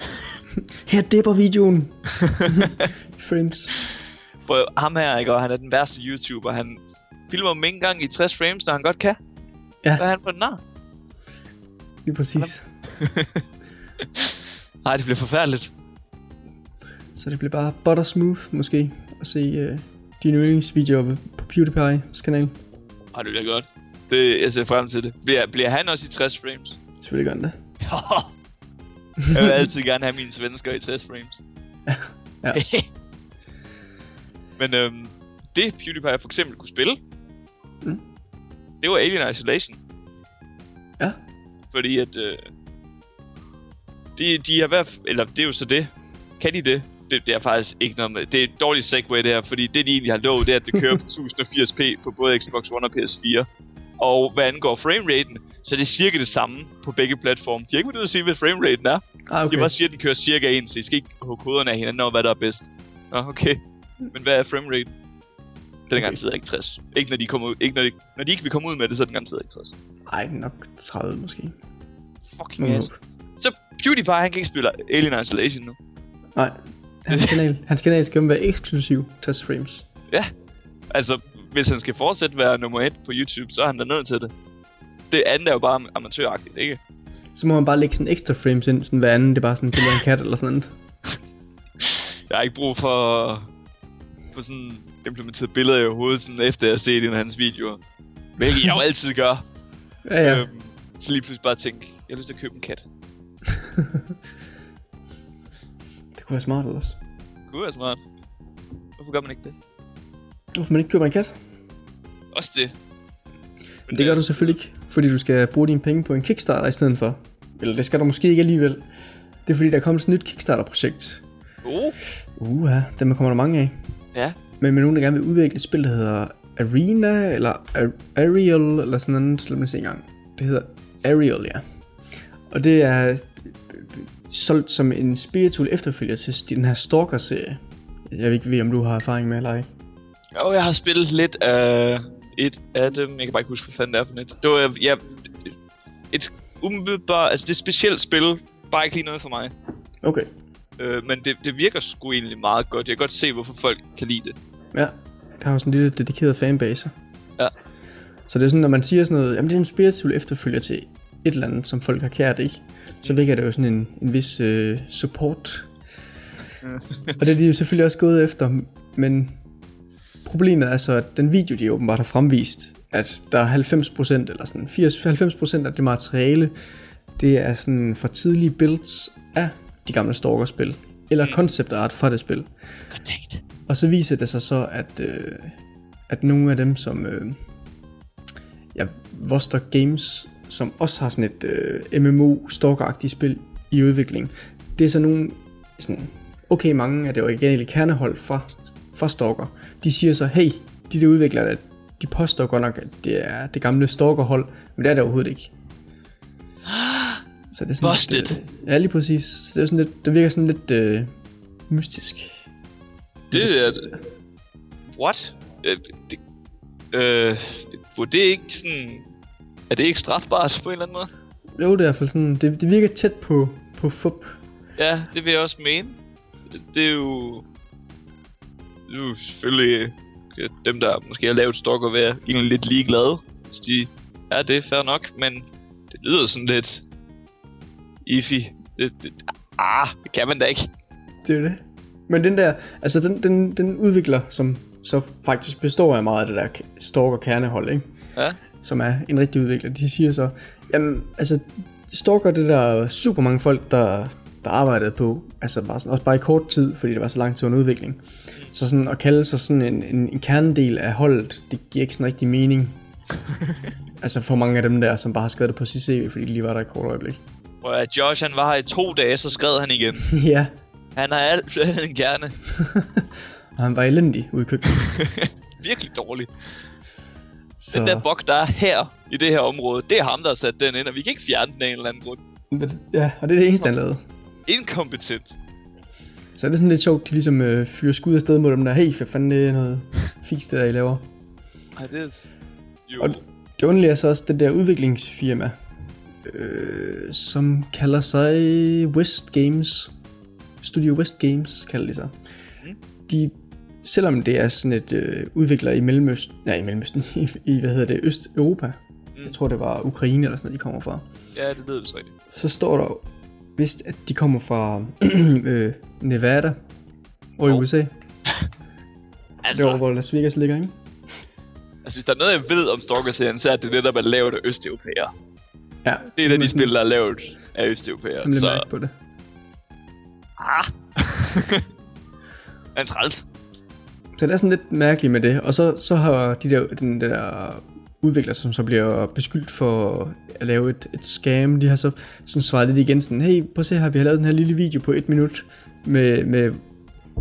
Her dipper videoen. frames. For ham her, ikke, og han er den værste YouTuber, han filmer dem ikke engang i 60 frames, når han godt kan. Ja. Så er han på nar. Lige præcis. Nej, det bliver forfærdeligt. Så det bliver bare butter smooth, måske, at se uh, dine yndlingsvideoer på PewDiePie's kanal. Ej, det bliver godt. Det, jeg ser frem til det. Bliver, bliver han også i 60 frames? Selvfølgelig gør han det. jeg vil altid gerne have mine svensker i 60 frames. ja. Men øhm, det PewDiePie for eksempel kunne spille, mm. Det var Alien Isolation. Ja. Fordi at... Øh, de, de har været... Eller det er jo så det. Kan de det? Det, det er faktisk ikke noget med... Det er et dårligt segue det her, fordi det de egentlig har lovet, det er, at det kører på 1080p på både Xbox One og PS4. Og hvad angår frameraten, så er det cirka det samme på begge platforme. De har ikke været ude at sige, hvad frameraten er. Ah, okay. De bare siger, at de kører cirka en, så I skal ikke hugge koderne af hinanden over, hvad der er bedst. Nå, okay. Men hvad er frameraten? Den er garanteret ikke 60. Ikke når de, kommer ud, ikke når de, når de ikke vil komme ud med det, så er den garanteret ikke 60. Ej, nok 30 måske. Fucking Mm. ass. Så PewDiePie, han kan ikke spille Alien Isolation nu. Nej, hans kanal, hans kanal skal være eksklusiv test frames. Ja. Altså, hvis han skal fortsætte være nummer et på YouTube, så er han da nødt til det. Det andet er jo bare am- amatøragtigt, ikke? Så må man bare lægge sådan ekstra frames ind, sådan hver anden, det er bare sådan en kat eller sådan noget. Jeg har ikke brug for, for sådan implementeret billeder i hovedet, sådan efter jeg har set en af hans videoer. Hvilket jeg jo altid gør. Ja, ja. Øhm, så lige pludselig bare tænke, jeg har lyst til at købe en kat. Det kunne være smart ellers. Kunne være smart. Hvorfor gør man ikke det? Hvorfor man ikke køber en kat? Også det. Men det gør du selvfølgelig ikke, fordi du skal bruge dine penge på en Kickstarter i stedet for. Eller det skal du måske ikke alligevel. Det er fordi, der kommer sådan et nyt Kickstarter-projekt. Oh. Uha, dem kommer der mange af. Ja. Men med nogen, der gerne vil udvikle et spil, der hedder Arena, eller Ar- Ariel, eller sådan noget. Lad mig se engang. Det hedder Ariel, ja. Og det er solgt som en spirituel efterfølger til den her Stalker-serie. Jeg ved ikke, ved, om du har erfaring med eller ej. Og jeg har spillet lidt af et af dem. Jeg kan bare ikke huske, hvad fanden det er for net. Det var, ja, et umiddelbart, altså det er et specielt spil. Bare ikke lige noget for mig. Okay. Øh, men det, det virker sgu egentlig meget godt. Jeg kan godt se, hvorfor folk kan lide det. Ja, der har jo sådan en lille dedikeret fanbase. Ja. Så det er sådan, når man siger sådan noget, jamen det er en spirituel efterfølger til et eller andet, som folk har kært, ikke? Så vækker det jo sådan en, en vis øh, support. og det er de jo selvfølgelig også gået efter, men problemet er så, at den video, de åbenbart har fremvist, at der er 90% eller sådan 80-90% af det materiale, det er sådan for tidlige builds af de gamle Stalker-spil, eller concept art fra det spil. Tænkt. Og så viser det sig så, at, øh, at nogle af dem, som øh, ja, Vostok Games, som også har sådan et øh, MMO stalker spil i udvikling, det er så nogle, sådan, okay mange af det originale kernehold fra, fra Stalker, de siger så, hey, de der udviklere, de påstår godt nok, at det er det gamle Stalker-hold, men det er det overhovedet ikke. Så det er sådan Busted. Lidt, øh, ja, lige præcis. Så det, er sådan lidt, det virker sådan lidt øh, mystisk. Det er... What? Øh, det, øh, burde det ikke sådan... Er det ikke strafbart på en eller anden måde? Jo, det er i hvert fald sådan, det, det virker tæt på, på fup. Ja, det vil jeg også mene. Det er jo... Det er jo selvfølgelig øh, dem, der måske har lavet stalker, være egentlig lidt ligeglade. Hvis de er det, fair nok, men det lyder sådan lidt... Iffy. Det, det, ah, det kan man da ikke. Det er det. Men den der, altså den, den, den udvikler, som så faktisk består af meget af det der stalker kernehold, ikke? Ja. som er en rigtig udvikler, de siger så, jamen, altså, stalker det der super mange folk, der, der arbejdede på, altså bare sådan, også bare i kort tid, fordi det var så lang tid under udvikling. Så sådan at kalde sig sådan en, en, en kernedel af holdet, det giver ikke sådan rigtig mening. altså for mange af dem der, som bare har skrevet det på CV, fordi de lige var der i kort øjeblik. Hvor at Josh han var her i to dage, så skred han igen. ja, Han har alt andet end gerne. og han var elendig ude i køkkenet. Virkelig dårlig. Så, Den der bug, der er her i det her område, det er ham, der har sat den ind, og vi kan ikke fjerne den af en eller anden grund. ja, og det er det eneste, han lavede. Inkompetent. Så er det sådan lidt sjovt, de ligesom øh, fyrer skud afsted mod dem der, hey, hvad fanden det er noget fisk, det der I laver. Ej, det er... Jo. Og det underlige er så også det der udviklingsfirma, øh, som kalder sig West Games. Studio West Games kalder de sig. Mm. De, selvom det er sådan et øh, udvikler i Mellemøsten, nej i Mellemøsten, i, i hvad hedder det, Østeuropa. Mm. Jeg tror det var Ukraine eller sådan noget, de kommer fra. Ja, det ved vi så rigtigt. Så står der vist, at de kommer fra øh, Nevada og Hov. USA. Det Altså, er over, hvor Las Vegas ligger, ikke? altså, hvis der er noget, jeg ved om Stalker-serien, så er det det, der er lavet af Østeuropæere. Ja, Det er et af de spil, der er lavet af Østeuropæere. Så, på det ah. den er træls. Den det er sådan lidt mærkeligt med det. Og så, så har de der, den der udvikler, som så bliver beskyldt for at lave et, et scam, de har så sådan svaret lidt igen sådan, hey, prøv at se her, vi har lavet den her lille video på et minut med, med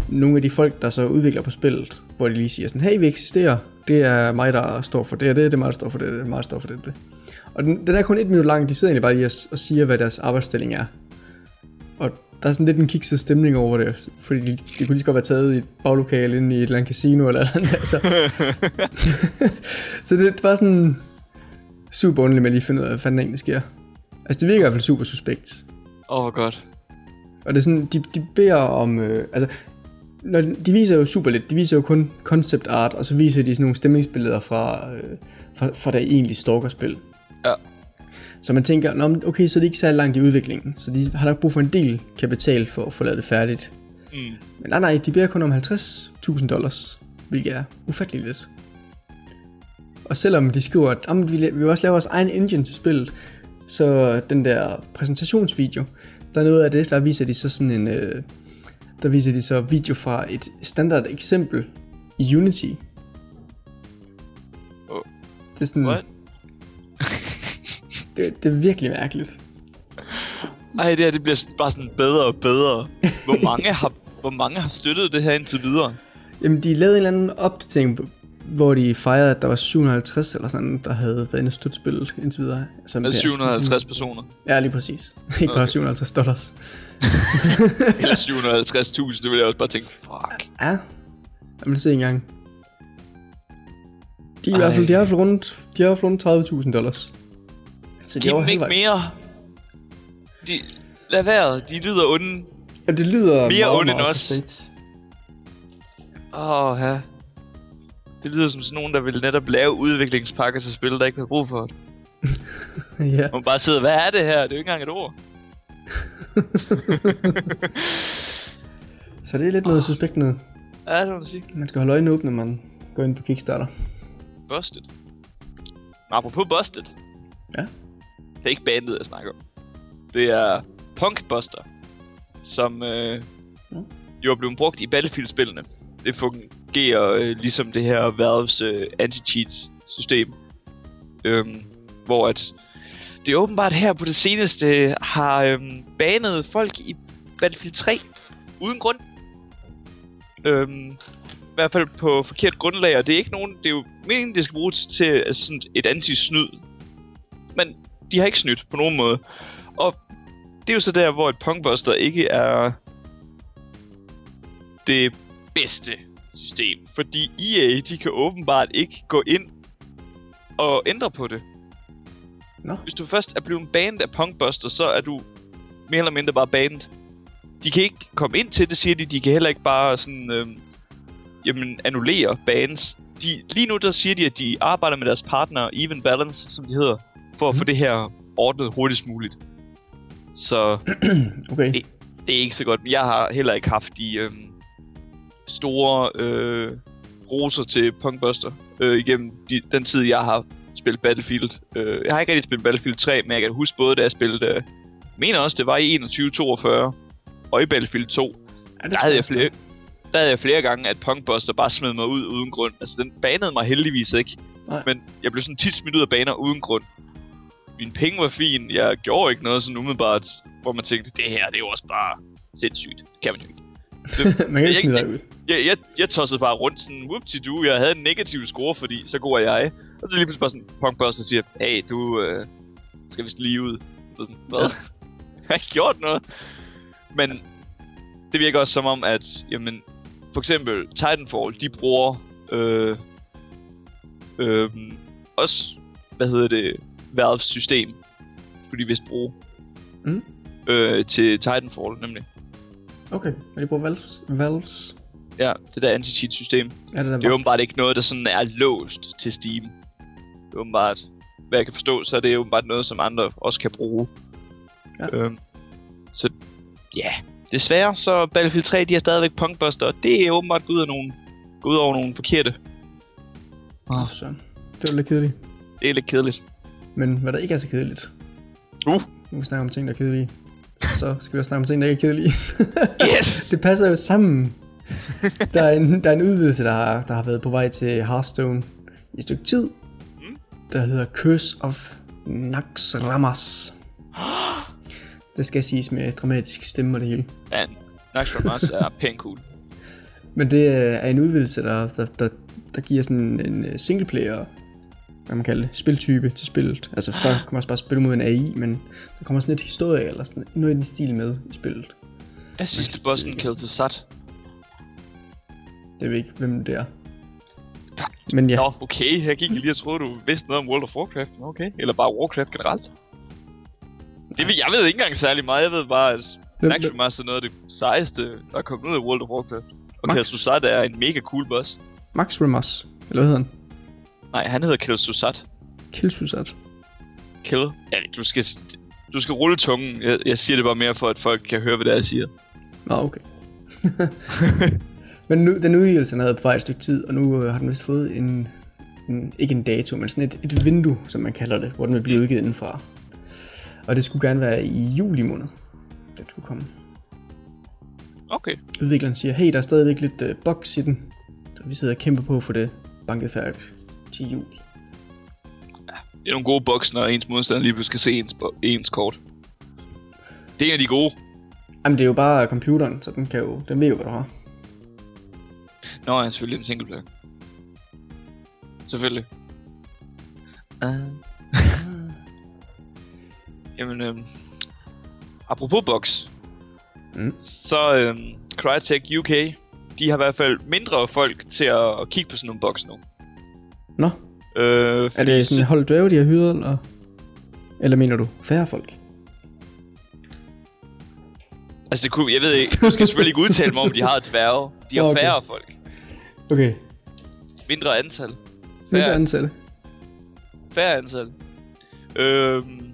nogle af de folk, der så udvikler på spillet, hvor de lige siger sådan, hey, vi eksisterer, det er mig, der står for det og det, det er mig, der står for det, det er mig, der står for det og det. Og den, den er kun et minut lang, de sidder egentlig bare lige og, og siger, hvad deres arbejdsstilling er. Der er sådan lidt en kikset stemning over det, fordi det, det kunne lige så godt være taget i et baglokale inde i et eller andet casino eller andet. Altså. så det, var sådan super underligt med at lige finde ud af, hvad fanden egentlig sker. Altså det virker i hvert fald super suspekt. Åh, oh, godt. Og det er sådan, de, de beder om, øh, altså, når de, de viser jo super lidt, de viser jo kun concept art, og så viser de sådan nogle stemningsbilleder fra, øh, fra, fra det egentlige stalkerspil. Ja. Så man tænker, Nå, okay, så er det ikke særlig langt i udviklingen, så de har nok brug for en del kapital for at få lavet det færdigt. Mm. Men nej, nej, de beder kun om 50.000 dollars, hvilket er ufatteligt lidt. Og selvom de skriver, at "Jamen, vi, vi vil også lave vores egen engine til spillet, så den der præsentationsvideo, der er noget af det, der viser de så sådan en, øh, der viser de så video fra et standard eksempel i Unity. Oh. Det er sådan, What? det, det er virkelig mærkeligt. Ej, det her det bliver bare sådan bedre og bedre. Hvor mange har, hvor mange har støttet det her indtil videre? Jamen, de lavede en eller anden opdatering, hvor de fejrede, at der var 750 eller sådan, der havde været inde og støtte spillet indtil videre. Altså, Med det er- 750 personer. Ja, lige præcis. Ikke bare Okay. 750 dollars. Eller 750.000, det vil jeg også bare tænke, fuck. Ja. Jamen, se engang. De er i hvert fald, de har i hvert fald rundt, de i fald rundt 30.000 dollars. Så de Giv dem ikke mere. De, lad være, de lyder onde. Ja, det lyder Mere meget, onde end os. Åh, ja. Det lyder som sådan nogen, der vil netop lave udviklingspakker til spil, der ikke har brug for det. ja. Og man bare sidder, hvad er det her? Det er jo ikke engang et ord. Så det er lidt noget suspekt noget. Ja, det må man sige. Man skal holde øjnene åbne, når man går ind på Kickstarter. Busted. Apropos Busted. Ja. Det er ikke bandet, jeg snakker om. Det er Punkbuster, som øh, Mm. jo er blevet brugt i Battlefield-spillene. Det fungerer øh, ligesom det her Valves øh, anti-cheat-system. Øhm, hvor at det er åbenbart her på det seneste har øhm, banet folk i Battlefield 3 uden grund. Øhm, I hvert fald på forkert grundlag, og det er ikke nogen, det er jo meningen, det skal bruges til altså sådan et anti-snyd. Men de har ikke snydt på nogen måde. Og det er jo så der, hvor et punkbuster ikke er det bedste system. Fordi EA, de kan åbenbart ikke gå ind og ændre på det. Nå. Hvis du først er blevet banet af punkbuster, så er du mere eller mindre bare banet. De kan ikke komme ind til det, siger de. De kan heller ikke bare sådan, øhm, jamen, annullere bans. De, lige nu der siger de, at de arbejder med deres partner Even Balance, som de hedder, for at Mhm. få det her ordnet hurtigst muligt. Så Okay. Det- det er ikke så godt, men jeg har heller ikke haft de øhm, store øh, roser til Punkbuster øh, igennem de, den tid, jeg har spillet Battlefield. Øh, jeg har ikke rigtig spillet Battlefield 3, men jeg kan huske både, da jeg spillede... Øh, mener også, det var i 2142 og i Battlefield 2. Ja, Der havde, jeg flere, der havde jeg flere gange, at Punkbuster bare smed mig ud uden grund. Altså, den banede mig heldigvis ikke. Nej. Men jeg blev sådan tit smidt ud af baner uden grund. Mine penge var fin. Jeg gjorde ikke noget sådan umiddelbart, hvor man tænkte, det her, det er jo også bare sindssygt. Det kan man jo ikke. man kan ikke Jeg- ud. Jeg, jeg, jeg tossede bare rundt sådan, whoop-de-doo, jeg havde en negativ score, fordi så god er jeg. Og så lige pludselig bare sådan, Punkbuster siger, hey, du øh, skal vist lige ud. Så sådan, hvad? Ja. jeg har ikke gjort noget. Men det virker også som om, at jamen, for eksempel Titanfall, de bruger øh, øh, også, hvad hedder det, Valves system, skulle de vist bruge. Mm. Øh, til Titanfall, nemlig. Okay, og de bruger Valves. Valves. Ja, det der anti-cheat system. Ja, det der Det er åbenbart ikke noget, der sådan er låst til Steam. Det er åbenbart, hvad jeg kan forstå, så er det åbenbart noget, som andre også kan bruge. Ja. Øhm, så ja, desværre så Battlefield 3, de er stadigvæk punkbuster, og det er åbenbart gået ud, af nogle, gået over nogle forkerte. Åh, søren. Det var lidt kedeligt. Det er lidt kedeligt. Men hvad der ikke er så kedeligt. Uh. Nu vi snakker om ting, der er kedelige. Så skal vi også snakke om ting, der ikke er kedelige. Yes! det passer jo sammen. Der er en, der er en udvidelse, der har, der har været på vej til Hearthstone i et stykke tid. Mm. Der hedder Curse of Naxxramas. Det skal siges med dramatisk stemme og det hele. ja, Naxxramas er pænt cool. Men det er en udvidelse, der, der, der, der giver sådan en øh, singleplayer, hvad man kalder det, spiltype til spillet. Altså før kunne man også bare spille mod en AI, men der kommer sådan lidt historie eller sådan noget i den stil med i spillet. er sidste bossen Kel'Thuzad? Det ved ikke, hvem det er. Men ja, Nå, okay, jeg gik lige og troede, du vidste noget om World of Warcraft. Okay, eller bare Warcraft generelt. Det ved, jeg ved ikke engang særlig meget, jeg ved bare, at Action Master er noget af det sejeste, der er kommet ud af World of Warcraft. Og Max. Kel'Thuzad er en mega cool boss. Max Ramos. Eller hvad hedder han? Nej, han hedder Kel'Thuzad. Killsusat. Kill. Ja, du skal, du skal rulle tungen. Jeg, jeg siger det bare mere for, at folk kan høre, hvad det er, jeg siger. Nå, okay. Men nu, den udgivelse, han havde på vej et stykke tid, og nu øh, har den vist fået en, en, ikke en dato, men sådan et, et vindue, som man kalder det, hvor den vil blive udgivet indenfra. Og det skulle gerne være i juli måned, den skulle komme. Okay. Udvikleren siger, hey, der er stadigvæk lidt øh, bugs i den, så vi sidder og kæmper på at få det banket færdigt til juli. Det er nogle gode boks, når ens modstander lige pludselig skal se ens, ens kort. Det er en af de gode. Jamen, det er jo bare computeren, så den, kan jo, den ved jo, hvad du har. Nå, er selvfølgelig en single player. Selvfølgelig. Uh. Jamen, øhm, apropos box, Mm. så øhm, Crytek UK, de har i hvert fald mindre folk til at, at kigge på sådan nogle box nu. Nå, Øh, er det sådan et hold dvæve, de har hyret, eller? Eller mener du færre folk? Altså, det kunne, jeg ved ikke, du skal selvfølgelig ikke udtale mig om, de har et dværge. De har Okay. færre folk. Okay, Mindre antal. mindre Færre, antal. færre antal. Øhm,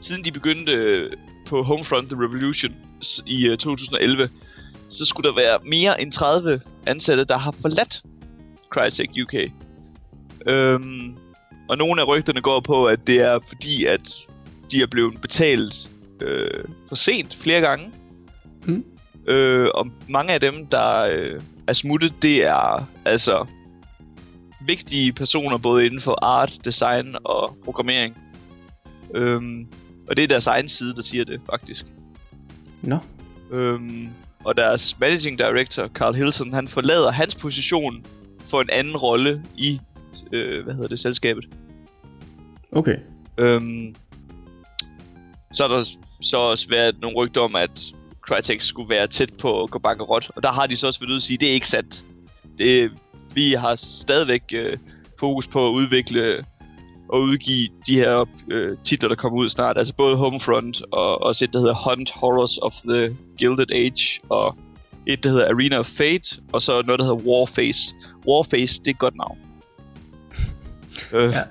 siden de begyndte øh, på Homefront The Revolution i øh, 2011, så skulle der være mere end 30 ansatte, der har forladt Crytek UK. Øhm, og nogle af rygterne går på, at det er fordi, at de er blevet betalt øh, for sent flere gange. Mm. Øh, og mange af dem, der øh, er smuttet, det er altså vigtige personer både inden for art, design og programmering. Øhm, og det er deres egen side, der siger det, faktisk. Nå, Øhm, og deres managing director, Carl Hilson, han forlader hans position for en anden rolle i, øh, hvad hedder det, selskabet. okay. Øhm, så er der så også været nogle rygter om, at Crytek skulle være tæt på at gå bankerot. Og der har de så også været ude at sige, at det er ikke sandt. Det, vi har stadigvæk øh, fokus på at udvikle og udgive de her øh, titler, der kommer ud snart. Altså både Homefront og også et, der hedder Hunt Horrors of the Gilded Age. Og et, der hedder Arena of Fate. Og så noget, der hedder Warface. Warface, det er et godt navn. øh, Ja.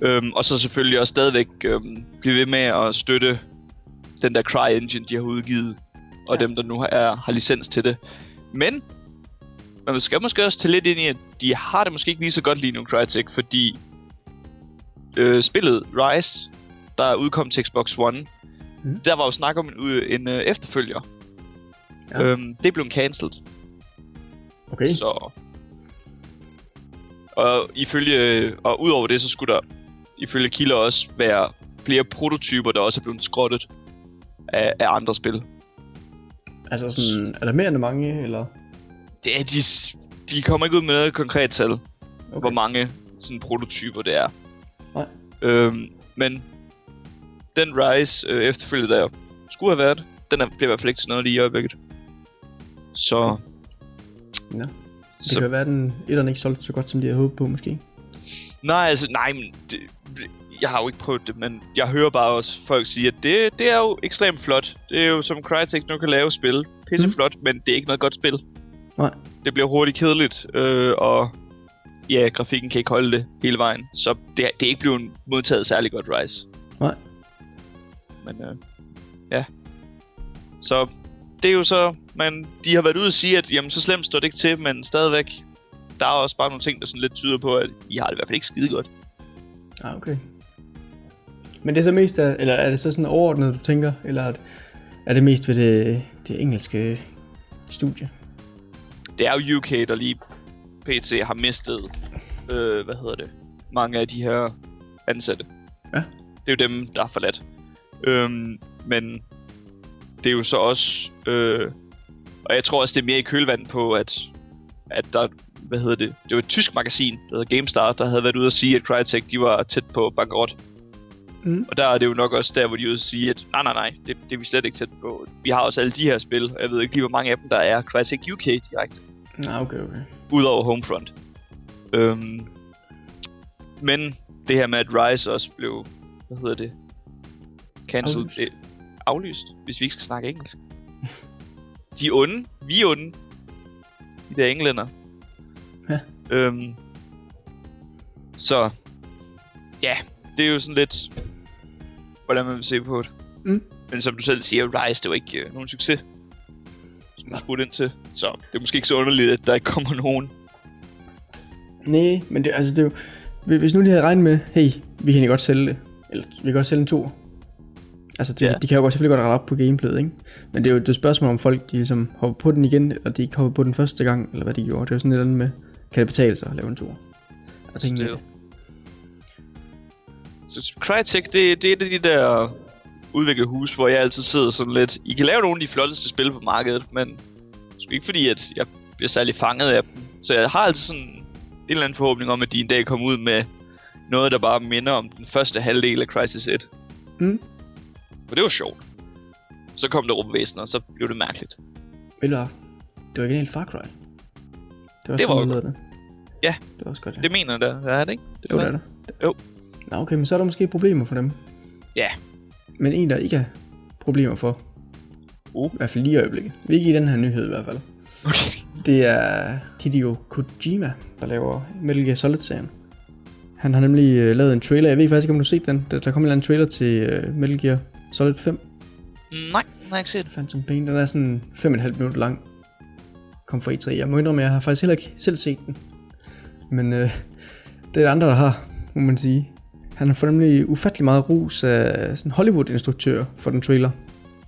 Øhm, og så selvfølgelig også stadigvæk øhm, blive ved med at støtte den der CryEngine, de har udgivet, og Ja. dem, der nu er, har licens til det. Men, man skal måske også tage lidt ind i, at de har det måske ikke lige så godt lige nu, Crytek, fordi øh, spillet Rise, der udkom til Xbox One, Mm. der var jo snak om en, ud- en øh, efterfølger. Ja. Ja. Øhm, det blev cancelled. Okay. Så... Og ifølge... Og udover det, så skulle der ifølge kilder også være flere prototyper, der også er blevet skrottet af, af andre spil. Altså sådan, er der mere end mange, eller? Det er de... De kommer ikke ud med noget konkret tal, okay. Hvor mange sådan prototyper det er. Nej. Øhm, men den Rise øh, efterfølge, der skulle have været, den er, bliver i hvert fald ikke til noget lige i øjeblikket. Så... Ja. Det så kan være, at den etteren ikke solgte så godt, som de havde håbet på, måske. Nej, altså, nej, men det, jeg har jo ikke prøvet det, men jeg hører bare også folk sige, at det, det er jo ekstremt flot. Det er jo som Crytek nu kan lave spil. Pisse flot, mm. men det er ikke noget godt spil. Nej. Det bliver hurtigt kedeligt, øh, og ja, grafikken kan ikke holde det hele vejen. Så det, er- det er ikke blevet modtaget særlig godt, Rise. Nej. Men øh, ja. Så det er jo så, man, de har været ude og sige, at jamen, så slemt står det ikke til, men stadigvæk, der er også bare nogle ting, der sådan lidt tyder på, at I har det i hvert fald ikke skide godt. Ah, okay. Men det er så mest af, eller er det så sådan overordnet, du tænker, eller er det- mest ved det, det engelske studie? det er jo UK, der lige pt. har mistet, øh, hvad hedder det, mange af de her ansatte. Ja. Det er jo dem, der er forladt. Øhm, men det er jo så også, øh, og jeg tror også, det er mere i kølvand på, at, at der, hvad hedder det, det var et tysk magasin, der hedder GameStar, der havde været ude at sige, at Crytek, de var tæt på bankerot. Mm. Og der er det jo nok også der, hvor de vil sige, at nej, nej, nej, det, det er vi slet ikke tæt på. Vi har også alle de her spil, og jeg ved ikke lige, hvor mange af dem, der er Crytek UK direkte. Nej, okay, okay. Udover Homefront. Øhm, men det her med, at Rise også blev, hvad hedder det, cancelled, det, aflyst, hvis vi ikke skal snakke engelsk. De er onde, vi er onde, de der englænder. Ja. Øhm, så, ja, det er jo sådan lidt, hvordan man vil se på det. Mm. Men som du selv siger, Rise, det var ikke øh, nogen succes, som du spurgte ind til. Så det er måske ikke så underligt, at der ikke kommer nogen. Nej, men det, altså det er jo... Hvis nu de havde regnet med, hey, vi kan egentlig godt sælge det. Eller vi kan godt sælge en tur. Altså, de, Ja. de kan jo godt, selvfølgelig godt rette op på gameplayet, ikke? Men det er jo det et spørgsmål om folk, de ligesom hopper på den igen, eller de ikke hopper på den første gang, eller hvad de gjorde. Det er jo sådan lidt andet med, kan det betale sig at lave en tur? Og Så tænke det er lidt. Så Crytek, det, det er et af de der udviklerhus, hvor jeg altid sidder sådan lidt... I kan lave nogle af de flotteste spil på markedet, men ikke fordi, at jeg bliver særlig fanget af dem. Så jeg har altid sådan en eller anden forhåbning om, at de en dag kommer ud med noget, der bare minder om den første halvdel af Crisis 1. Mm. For det var sjovt. Så kom der rumvæsener, og så blev det mærkeligt. Ved du? Det var ikke en helt Far Cry. Det var, også Det var lavede det. Ja. Det var også godt, ja. Det mener der, er det ikke? Det jo, det er det. Jo. Nå, okay, men så er der måske problemer for dem. Ja. Men en, der ikke har problemer for, Uh. i hvert fald lige i øjeblikket, ikke i den her nyhed i hvert fald, Okay. det er Hideo Kojima, der laver Metal Gear Solid-serien. Han har nemlig øh, lavet en trailer, jeg ved faktisk ikke, om du har set den. Der, der kom en eller anden trailer til øh, Metal Gear Solid 5, Nej, den har jeg ikke set. Phantom Pain. Den er sådan 5,5 minutter lang. Kom fra E3. Jeg må indrømme, jeg har faktisk heller ikke selv set den. Men øh, det er andre, der har, må man sige. Han har fået nemlig ufattelig meget rus af sådan Hollywood-instruktør for den trailer.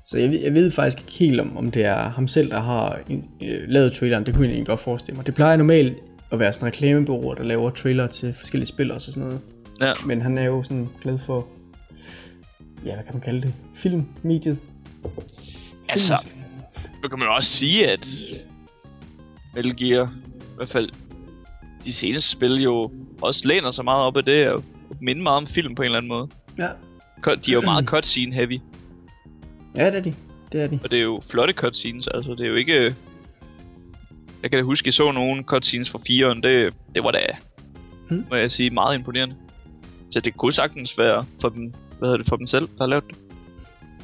Så jeg ved, jeg ved faktisk ikke helt om, om det er ham selv, der har øh, lavet traileren. Det kunne jeg egentlig godt forestille mig. Det plejer normalt at være sådan reklamebureauer, der laver trailer til forskellige spil og sådan noget. Ja. Men han er jo sådan glad for, ja, hvad kan man kalde det? Filmmediet. Altså, så kan man jo også sige, at Metal Gear, i hvert fald de seneste spil jo også læner sig meget op af det, og minder meget om film på en eller anden måde. Ja. De er jo meget cutscene heavy, Ja, det er de. Det er de. og det er jo flotte cutscenes, altså det er jo ikke... Jeg kan da huske, jeg så nogle cutscenes fra 4'eren, det, det var da, Hmm. må jeg sige, meget imponerende. Så det kunne sagtens være for dem, hvad hedder det, for dem selv, der har lavet det.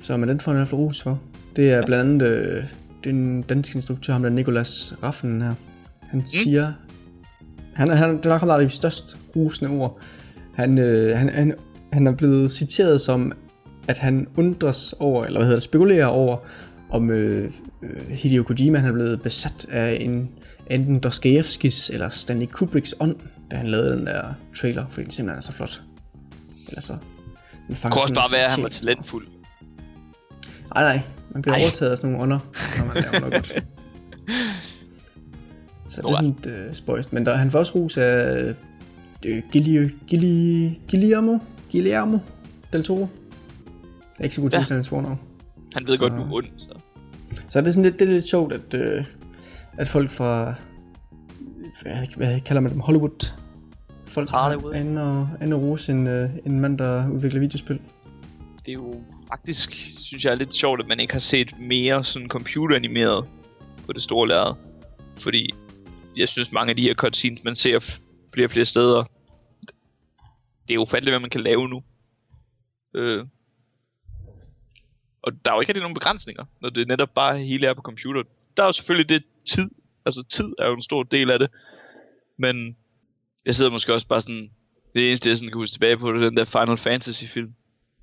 Så med den får han i hvert fald ros for. Det er blandt andet øh, den danske instruktør, ham der Nikolas Raffen her. Han mm. siger... Han, er- han, det er nok ham, der er de størst rusende ord. Han, øh, han, han, han er blevet citeret som, at han undres over, eller hvad hedder det, spekulerer over, om øh, øh, Hideo Kojima han er blevet besat af en enten Dostoyevskis eller Stanley Kubricks ånd, da han lavede den der trailer, fordi den simpelthen er så flot. Eller så... Det kunne også bare være, at han var talentfuld. Nej, nej. Man bliver Ej. overtaget af sådan nogle ånder, når man laver noget godt. Så det er sådan et øh, spøjst. Men der, han får også ros af øh, Gilli, Gilli, Guillermo, Guillermo del Toro. Jeg er ikke så god til ja. hans fornavn. Han ved Så- godt, du er ond, så... Så det er sådan lidt, det er lidt sjovt, at, øh, at folk fra, hvad, hvad kalder man dem, Hollywood, folk Hollywood. er inde og, inde og rose en, øh, en mand, der udvikler videospil. det er jo faktisk, synes jeg er lidt sjovt, at man ikke har set mere sådan computeranimeret på det store lærred. Fordi jeg synes, mange af de her cutscenes, man ser flere og flere steder, det er ufatteligt, hvad man kan lave nu. Øh. Og der er jo ikke rigtig nogen begrænsninger, når det netop bare hele er på computer. Der er jo selvfølgelig det tid. Altså tid er jo en stor del af det. Men jeg sidder måske også bare sådan... Det eneste, jeg sådan kan huske tilbage på, det er den der Final Fantasy film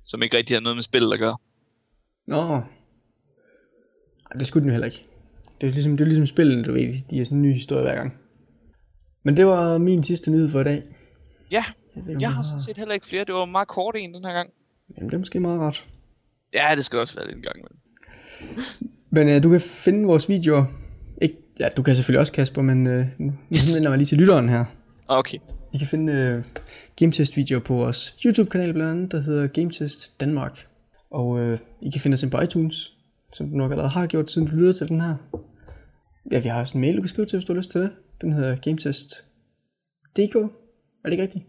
som ikke rigtig har noget med spillet at gøre. Nå. Det skulle den jo heller ikke. Det er ligesom, det er ligesom spillene, du ved. De er sådan en ny historie hver gang. Men det var min sidste nyhed for i dag. Ja, Jeg, ved, jeg har sådan set heller ikke flere. Det var meget kort en den her gang. Jamen, det er måske meget rart. Ja, det skal også være lidt en gang. Men... Men uh, du kan finde vores videoer. Ikke, ja, du kan selvfølgelig også, Kasper, men uh, nu henvender mig lige til lytteren her. Okay. I kan finde uh, gametest-videoer på vores YouTube-kanal blandt andet, der hedder Gametest Danmark. Og uh, I kan finde os på iTunes, som du nok allerede har gjort, siden du lytter til den her. Ja, vi har også en mail, du kan skrive til, hvis du har lyst til det. Den hedder gametest.dk. Er det ikke rigtigt?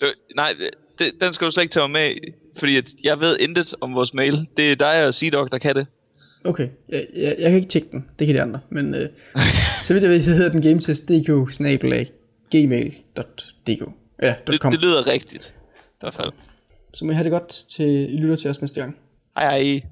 Det, nej, det, den skal du slet ikke tage med fordi at jeg ved intet om vores mail. Det er dig og Seedog, der kan det. Okay, jeg, jeg, jeg kan ikke tjekke den. Det kan de andre. Men øh, så vidt jeg ved, så hedder den gametest.dk snabelag gmail.dk. Ja, det, det lyder rigtigt, i hvert fald. Så må I have det godt til I lytter til os næste gang. Hej hej.